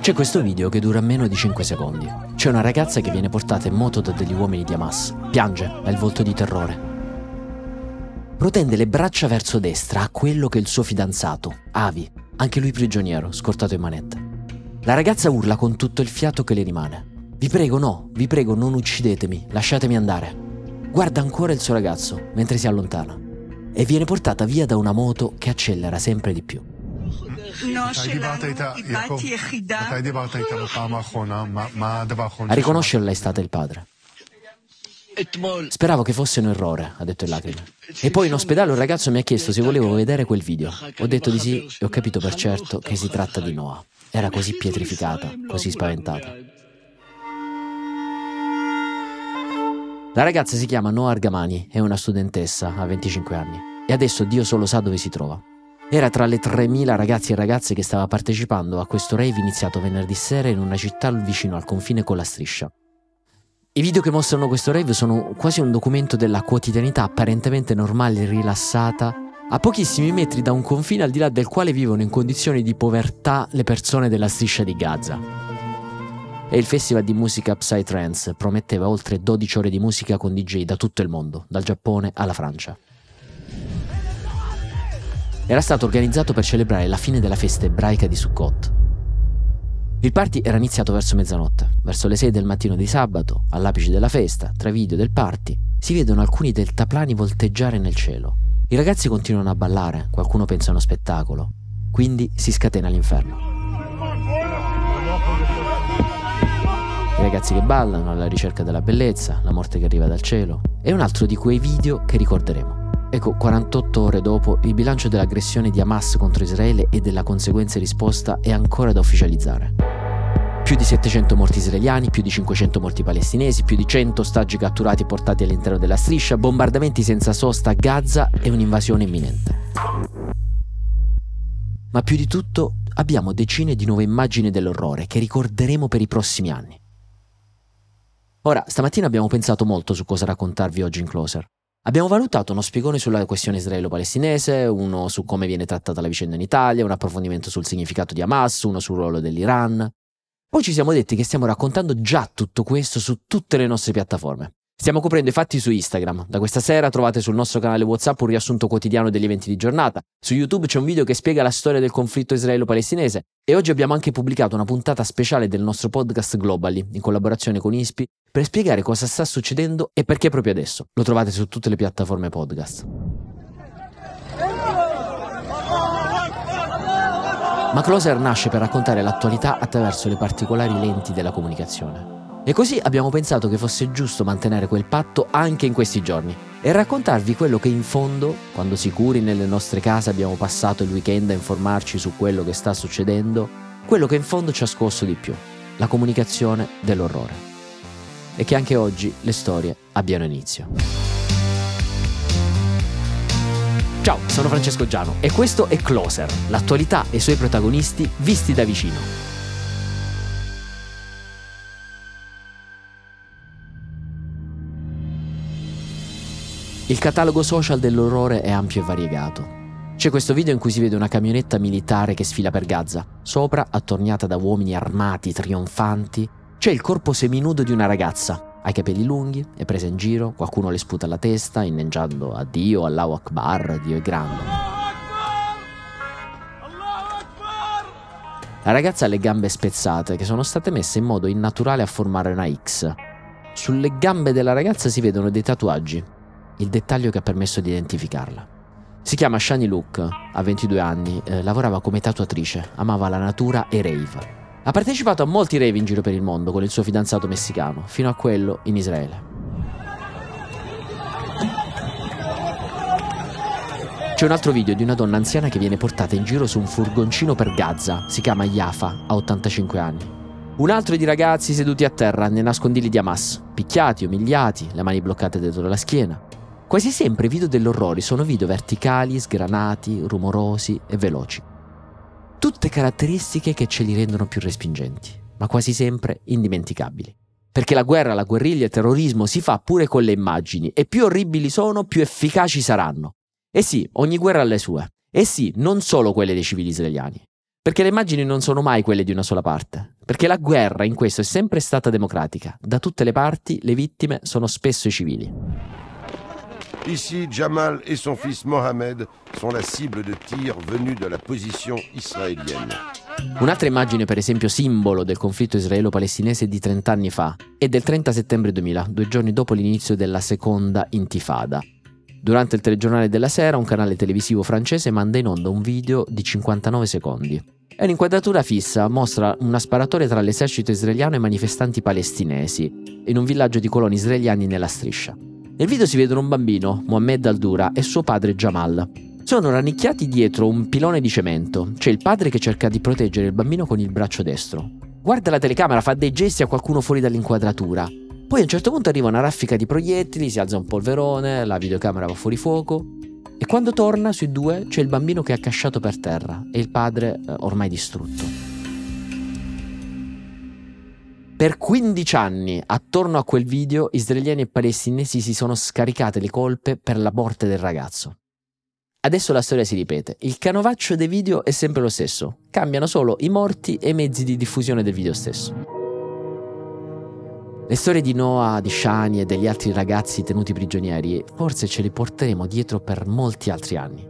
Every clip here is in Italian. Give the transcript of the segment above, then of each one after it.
C'è questo video che dura meno di 5 secondi. C'è una ragazza che viene portata in moto da degli uomini di Hamas. Piange, ha il volto di terrore. Protende le braccia verso destra a quello che è il suo fidanzato, Avi, anche lui prigioniero, scortato in manetta. La ragazza urla con tutto il fiato che le rimane. Vi prego, no, vi prego, non uccidetemi, lasciatemi andare. Guarda ancora il suo ragazzo mentre si allontana e viene portata via da una moto che accelera sempre di più. A riconoscerla è stata il padre. Speravo che fosse un errore, ha detto in lacrime. E poi in ospedale un ragazzo mi ha chiesto se volevo vedere quel video. Ho detto di sì e ho capito per certo che si tratta di Noah. Era così pietrificata, così spaventata. La ragazza si chiama Noah Argamani, è una studentessa, ha 25 anni. E adesso Dio solo sa dove si trova. Era tra le 3.000 ragazzi e ragazze che stava partecipando a questo rave iniziato venerdì sera in una città vicino al confine con la striscia. I video che mostrano questo rave sono quasi un documento della quotidianità apparentemente normale e rilassata, a pochissimi metri da un confine al di là del quale vivono in condizioni di povertà le persone della striscia di Gaza. E il festival di musica Psytrance prometteva oltre 12 ore di musica con DJ da tutto il mondo, dal Giappone alla Francia era stato organizzato per celebrare la fine della festa ebraica di Sukkot. Il party era iniziato verso mezzanotte, verso le 6 del mattino di sabato, all'apice della festa, tra i video del party, si vedono alcuni deltaplani volteggiare nel cielo. I ragazzi continuano a ballare, qualcuno pensa a uno spettacolo, quindi si scatena l'inferno. I ragazzi che ballano alla ricerca della bellezza, la morte che arriva dal cielo, è un altro di quei video che ricorderemo. Ecco, 48 ore dopo, il bilancio dell'aggressione di Hamas contro Israele e della conseguenza risposta è ancora da ufficializzare. Più di 700 morti israeliani, più di 500 morti palestinesi, più di 100 ostaggi catturati e portati all'interno della striscia, bombardamenti senza sosta a Gaza e un'invasione imminente. Ma più di tutto abbiamo decine di nuove immagini dell'orrore che ricorderemo per i prossimi anni. Ora, stamattina abbiamo pensato molto su cosa raccontarvi oggi in Closer. Abbiamo valutato uno spiegone sulla questione israelo-palestinese, uno su come viene trattata la vicenda in Italia, un approfondimento sul significato di Hamas, uno sul ruolo dell'Iran. Poi ci siamo detti che stiamo raccontando già tutto questo su tutte le nostre piattaforme. Stiamo coprendo i fatti su Instagram. Da questa sera trovate sul nostro canale WhatsApp un riassunto quotidiano degli eventi di giornata. Su YouTube c'è un video che spiega la storia del conflitto israelo-palestinese. E oggi abbiamo anche pubblicato una puntata speciale del nostro podcast Globally, in collaborazione con ISPI, per spiegare cosa sta succedendo e perché proprio adesso. Lo trovate su tutte le piattaforme podcast. Ma Closer nasce per raccontare l'attualità attraverso le particolari lenti della comunicazione. E così abbiamo pensato che fosse giusto mantenere quel patto anche in questi giorni e raccontarvi quello che in fondo, quando sicuri nelle nostre case abbiamo passato il weekend a informarci su quello che sta succedendo, quello che in fondo ci ha scosso di più, la comunicazione dell'orrore. E che anche oggi le storie abbiano inizio. Ciao, sono Francesco Giano e questo è Closer, l'attualità e i suoi protagonisti visti da vicino. Il catalogo social dell'orrore è ampio e variegato. C'è questo video in cui si vede una camionetta militare che sfila per Gaza, sopra attorniata da uomini armati, trionfanti. C'è il corpo seminudo di una ragazza, ha i capelli lunghi, è presa in giro, qualcuno le sputa alla testa, inneggiando a Dio, Allahu Akbar, Dio è grande. La ragazza ha le gambe spezzate, che sono state messe in modo innaturale a formare una X. Sulle gambe della ragazza si vedono dei tatuaggi, il dettaglio che ha permesso di identificarla. Si chiama Shani Luke, ha 22 anni, eh, lavorava come tatuatrice, amava la natura e rave. Ha partecipato a molti rave in giro per il mondo con il suo fidanzato messicano, fino a quello in Israele. C'è un altro video di una donna anziana che viene portata in giro su un furgoncino per Gaza, si chiama Yafa, ha 85 anni. Un altro di ragazzi seduti a terra nei nascondigli di Hamas, picchiati, umiliati, le mani bloccate dietro la schiena. Quasi sempre i video dell'orrore sono video verticali, sgranati, rumorosi e veloci. Tutte caratteristiche che ce li rendono più respingenti, ma quasi sempre indimenticabili. Perché la guerra, la guerriglia, il terrorismo si fa pure con le immagini e più orribili sono, più efficaci saranno. E sì, ogni guerra ha le sue. E sì, non solo quelle dei civili israeliani. Perché le immagini non sono mai quelle di una sola parte. Perché la guerra in questo è sempre stata democratica. Da tutte le parti le vittime sono spesso i civili. Ici, Jamal et son fils Mohamed sont la cible de tir venus de la position israélienne. Un'altra immagine, per esempio, simbolo del conflitto israelo-palestinese di 30 anni fa è del 30 settembre 2000, due giorni dopo l'inizio della seconda intifada. Durante il telegiornale della sera, un canale televisivo francese manda in onda un video di 59 secondi. È un'inquadratura fissa, mostra una sparatoria tra l'esercito israeliano e manifestanti palestinesi, in un villaggio di coloni israeliani nella striscia. Nel video si vedono un bambino, Mohammed Al-Dura, e suo padre Jamal. Sono rannicchiati dietro un pilone di cemento. C'è il padre che cerca di proteggere il bambino con il braccio destro. Guarda la telecamera, fa dei gesti a qualcuno fuori dall'inquadratura. Poi a un certo punto arriva una raffica di proiettili, si alza un polverone, la videocamera va fuori fuoco. E quando torna sui due c'è il bambino che è accasciato per terra e il padre eh, ormai distrutto. Per 15 anni, attorno a quel video, israeliani e palestinesi si sono scaricate le colpe per la morte del ragazzo. Adesso la storia si ripete. Il canovaccio dei video è sempre lo stesso. Cambiano solo i morti e i mezzi di diffusione del video stesso. Le storie di Noah, di Shani e degli altri ragazzi tenuti prigionieri forse ce li porteremo dietro per molti altri anni.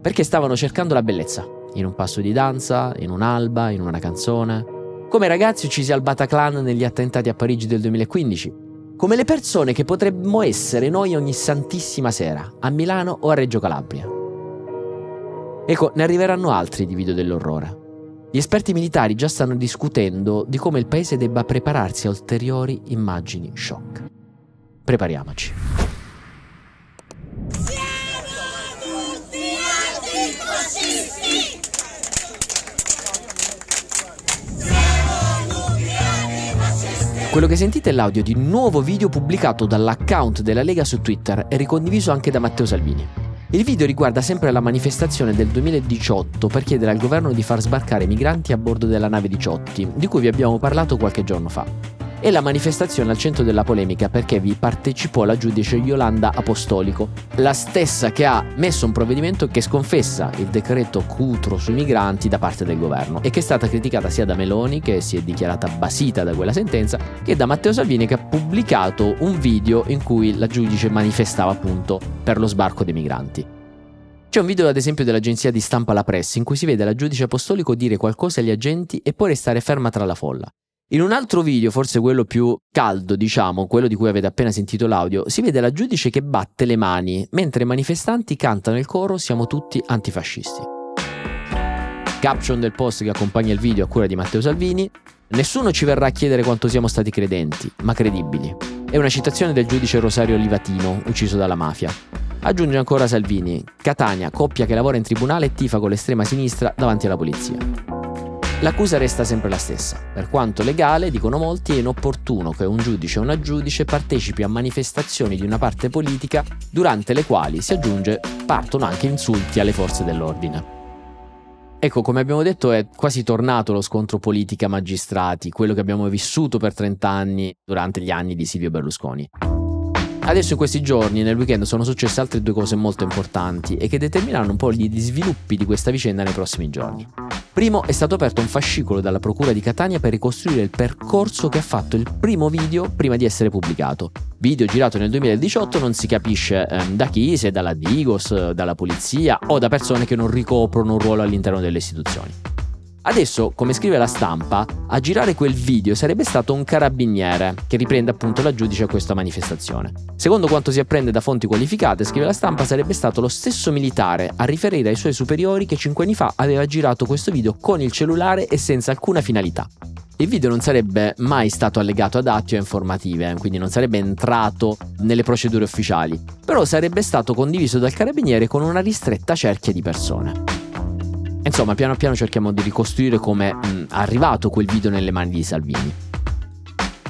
Perché stavano cercando la bellezza, in un passo di danza, in un'alba, in una canzone. Come ragazzi uccisi al Bataclan negli attentati a Parigi del 2015. Come le persone che potremmo essere noi ogni santissima sera, a Milano o a Reggio Calabria. Ecco, ne arriveranno altri di video dell'orrore. Gli esperti militari già stanno discutendo di come il paese debba prepararsi a ulteriori immagini shock. Prepariamoci. Quello che sentite è l'audio di un nuovo video pubblicato dall'account della Lega su Twitter e ricondiviso anche da Matteo Salvini. Il video riguarda sempre la manifestazione del 2018 per chiedere al governo di far sbarcare migranti a bordo della nave 18, di cui vi abbiamo parlato qualche giorno fa. E la manifestazione al centro della polemica perché vi partecipò la giudice Yolanda Apostolico, la stessa che ha messo un provvedimento che sconfessa il decreto Cutro sui migranti da parte del governo e che è stata criticata sia da Meloni, che si è dichiarata basita da quella sentenza, che da Matteo Salvini che ha pubblicato un video in cui la giudice manifestava appunto per lo sbarco dei migranti. C'è un video ad esempio dell'agenzia di stampa La Press in cui si vede la giudice apostolico dire qualcosa agli agenti e poi restare ferma tra la folla. In un altro video, forse quello più caldo, diciamo, quello di cui avete appena sentito l'audio, si vede la giudice che batte le mani mentre i manifestanti cantano il coro Siamo tutti antifascisti. Caption del post che accompagna il video a cura di Matteo Salvini. Nessuno ci verrà a chiedere quanto siamo stati credenti, ma credibili. È una citazione del giudice Rosario Livatino, ucciso dalla mafia. Aggiunge ancora Salvini, Catania, coppia che lavora in tribunale e tifa con l'estrema sinistra davanti alla polizia. L'accusa resta sempre la stessa. Per quanto legale, dicono molti, è inopportuno che un giudice o una giudice partecipi a manifestazioni di una parte politica durante le quali, si aggiunge, partono anche insulti alle forze dell'ordine. Ecco, come abbiamo detto, è quasi tornato lo scontro politica-magistrati, quello che abbiamo vissuto per 30 anni durante gli anni di Silvio Berlusconi. Adesso in questi giorni, nel weekend, sono successe altre due cose molto importanti e che determineranno un po' gli sviluppi di questa vicenda nei prossimi giorni. Primo, è stato aperto un fascicolo dalla Procura di Catania per ricostruire il percorso che ha fatto il primo video prima di essere pubblicato. Video girato nel 2018 non si capisce eh, da chi, se dalla Digos, dalla polizia o da persone che non ricoprono un ruolo all'interno delle istituzioni. Adesso, come scrive la stampa, a girare quel video sarebbe stato un carabiniere, che riprende appunto la giudice a questa manifestazione. Secondo quanto si apprende da fonti qualificate, scrive la stampa, sarebbe stato lo stesso militare a riferire ai suoi superiori che cinque anni fa aveva girato questo video con il cellulare e senza alcuna finalità. Il video non sarebbe mai stato allegato ad atti o informative, quindi non sarebbe entrato nelle procedure ufficiali, però sarebbe stato condiviso dal carabiniere con una ristretta cerchia di persone. Insomma, piano piano cerchiamo di ricostruire come è arrivato quel video nelle mani di Salvini.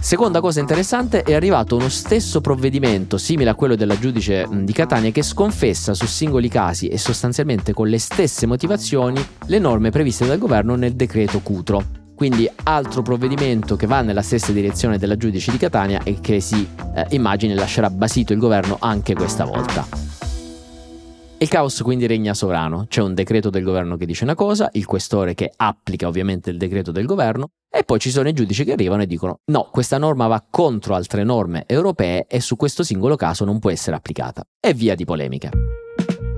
Seconda cosa interessante, è arrivato uno stesso provvedimento simile a quello della giudice di Catania che sconfessa su singoli casi e sostanzialmente con le stesse motivazioni le norme previste dal governo nel decreto Cutro. Quindi altro provvedimento che va nella stessa direzione della giudice di Catania e che si eh, immagini lascerà basito il governo anche questa volta. Il caos quindi regna sovrano, c'è un decreto del governo che dice una cosa, il questore che applica ovviamente il decreto del governo e poi ci sono i giudici che arrivano e dicono no, questa norma va contro altre norme europee e su questo singolo caso non può essere applicata. E via di polemiche.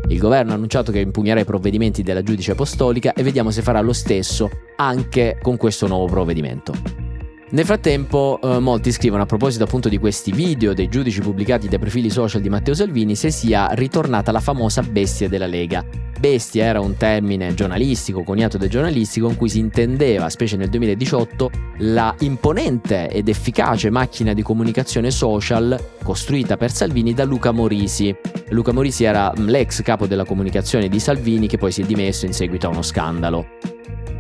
Il governo ha annunciato che impugnerà i provvedimenti della giudice apostolica e vediamo se farà lo stesso anche con questo nuovo provvedimento. Nel frattempo eh, molti scrivono a proposito appunto di questi video dei giudici pubblicati dai profili social di Matteo Salvini se sia ritornata la famosa bestia della Lega. Bestia era un termine giornalistico, coniato del giornalistico, in cui si intendeva, specie nel 2018, la imponente ed efficace macchina di comunicazione social costruita per Salvini da Luca Morisi. Luca Morisi era mm, l'ex capo della comunicazione di Salvini che poi si è dimesso in seguito a uno scandalo.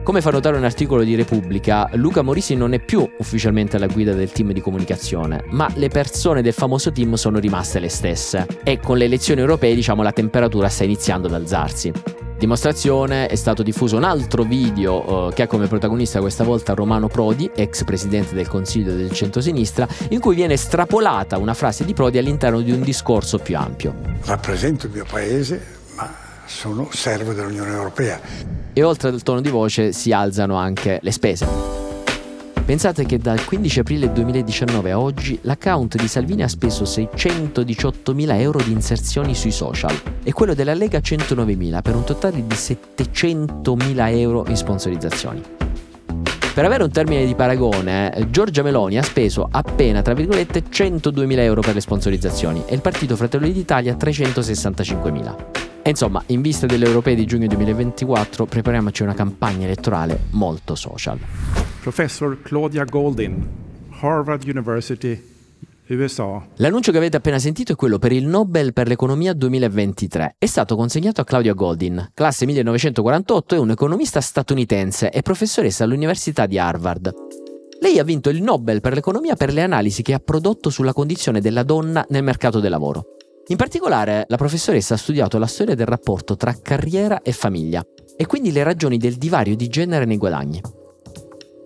Come fa notare un articolo di Repubblica, Luca Morisi non è più ufficialmente alla guida del team di comunicazione, ma le persone del famoso team sono rimaste le stesse e con le elezioni europee diciamo la temperatura sta iniziando ad alzarsi. Dimostrazione è stato diffuso un altro video uh, che ha come protagonista questa volta Romano Prodi, ex presidente del Consiglio del centro-sinistra, in cui viene estrapolata una frase di Prodi all'interno di un discorso più ampio. Rappresento il mio paese, ma sono servo dell'Unione Europea e oltre al tono di voce si alzano anche le spese. Pensate che dal 15 aprile 2019 a oggi l'account di Salvini ha speso 618.000 euro di inserzioni sui social e quello della Lega 109.000 per un totale di 700.000 euro in sponsorizzazioni. Per avere un termine di paragone, Giorgia Meloni ha speso appena, tra virgolette, 102.000 euro per le sponsorizzazioni e il Partito Fratelli d'Italia 365.000. E insomma, in vista delle europee di giugno 2024, prepariamoci una campagna elettorale molto social. Professor Claudia Goldin, Harvard University, USA. L'annuncio che avete appena sentito è quello per il Nobel per l'economia 2023. È stato consegnato a Claudia Goldin, classe 1948, è un'economista statunitense e professoressa all'Università di Harvard. Lei ha vinto il Nobel per l'economia per le analisi che ha prodotto sulla condizione della donna nel mercato del lavoro. In particolare, la professoressa ha studiato la storia del rapporto tra carriera e famiglia e quindi le ragioni del divario di genere nei guadagni.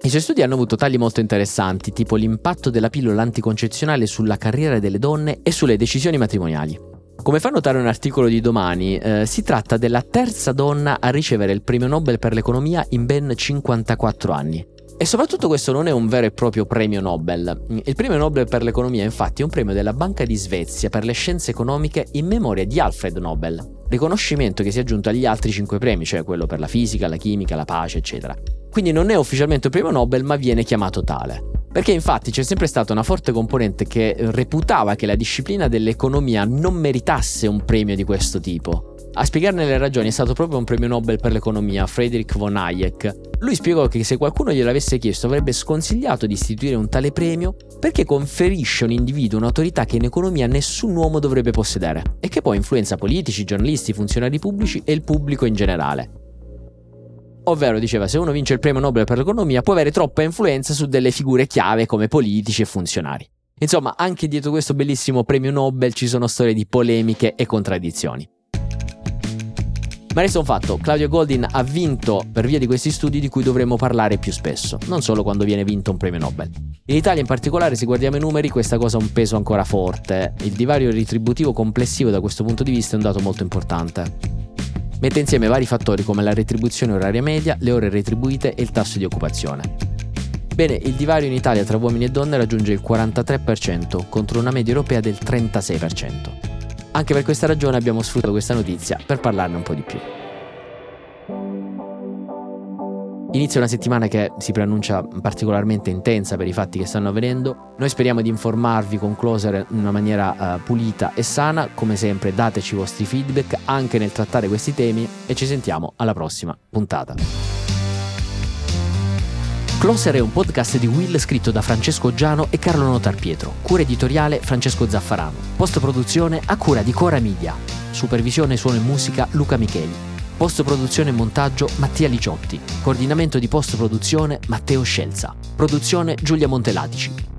I suoi studi hanno avuto tagli molto interessanti, tipo l'impatto della pillola anticoncezionale sulla carriera delle donne e sulle decisioni matrimoniali. Come fa notare un articolo di domani, eh, si tratta della terza donna a ricevere il premio Nobel per l'economia in ben 54 anni. E soprattutto questo non è un vero e proprio premio Nobel. Il premio Nobel per l'economia infatti è un premio della Banca di Svezia per le scienze economiche in memoria di Alfred Nobel, riconoscimento che si è aggiunto agli altri cinque premi, cioè quello per la fisica, la chimica, la pace, eccetera. Quindi non è ufficialmente un premio Nobel, ma viene chiamato tale. Perché infatti c'è sempre stata una forte componente che reputava che la disciplina dell'economia non meritasse un premio di questo tipo. A spiegarne le ragioni è stato proprio un premio Nobel per l'economia, Friedrich von Hayek. Lui spiegò che se qualcuno gliel'avesse chiesto avrebbe sconsigliato di istituire un tale premio perché conferisce a un individuo un'autorità che in economia nessun uomo dovrebbe possedere e che poi influenza politici, giornalisti, funzionari pubblici e il pubblico in generale. Ovvero, diceva, se uno vince il premio Nobel per l'economia può avere troppa influenza su delle figure chiave come politici e funzionari. Insomma, anche dietro questo bellissimo premio Nobel ci sono storie di polemiche e contraddizioni. Ma resta un fatto, Claudio Goldin ha vinto per via di questi studi di cui dovremmo parlare più spesso, non solo quando viene vinto un premio Nobel. In Italia in particolare, se guardiamo i numeri, questa cosa ha un peso ancora forte. Il divario retributivo complessivo da questo punto di vista è un dato molto importante. Mette insieme vari fattori come la retribuzione oraria media, le ore retribuite e il tasso di occupazione. Bene, il divario in Italia tra uomini e donne raggiunge il 43% contro una media europea del 36%. Anche per questa ragione abbiamo sfruttato questa notizia per parlarne un po' di più. Inizia una settimana che si preannuncia particolarmente intensa per i fatti che stanno avvenendo. Noi speriamo di informarvi con Closer in una maniera uh, pulita e sana. Come sempre dateci i vostri feedback anche nel trattare questi temi e ci sentiamo alla prossima puntata. Closer è un podcast di Will scritto da Francesco Giano e Carlo Notar Pietro. Cura editoriale Francesco Zaffarano. Post produzione a cura di Cora Media. Supervisione suono e musica Luca Micheli. Post produzione e montaggio Mattia Liciotti. Coordinamento di post produzione Matteo Scelza. Produzione Giulia Montelatici.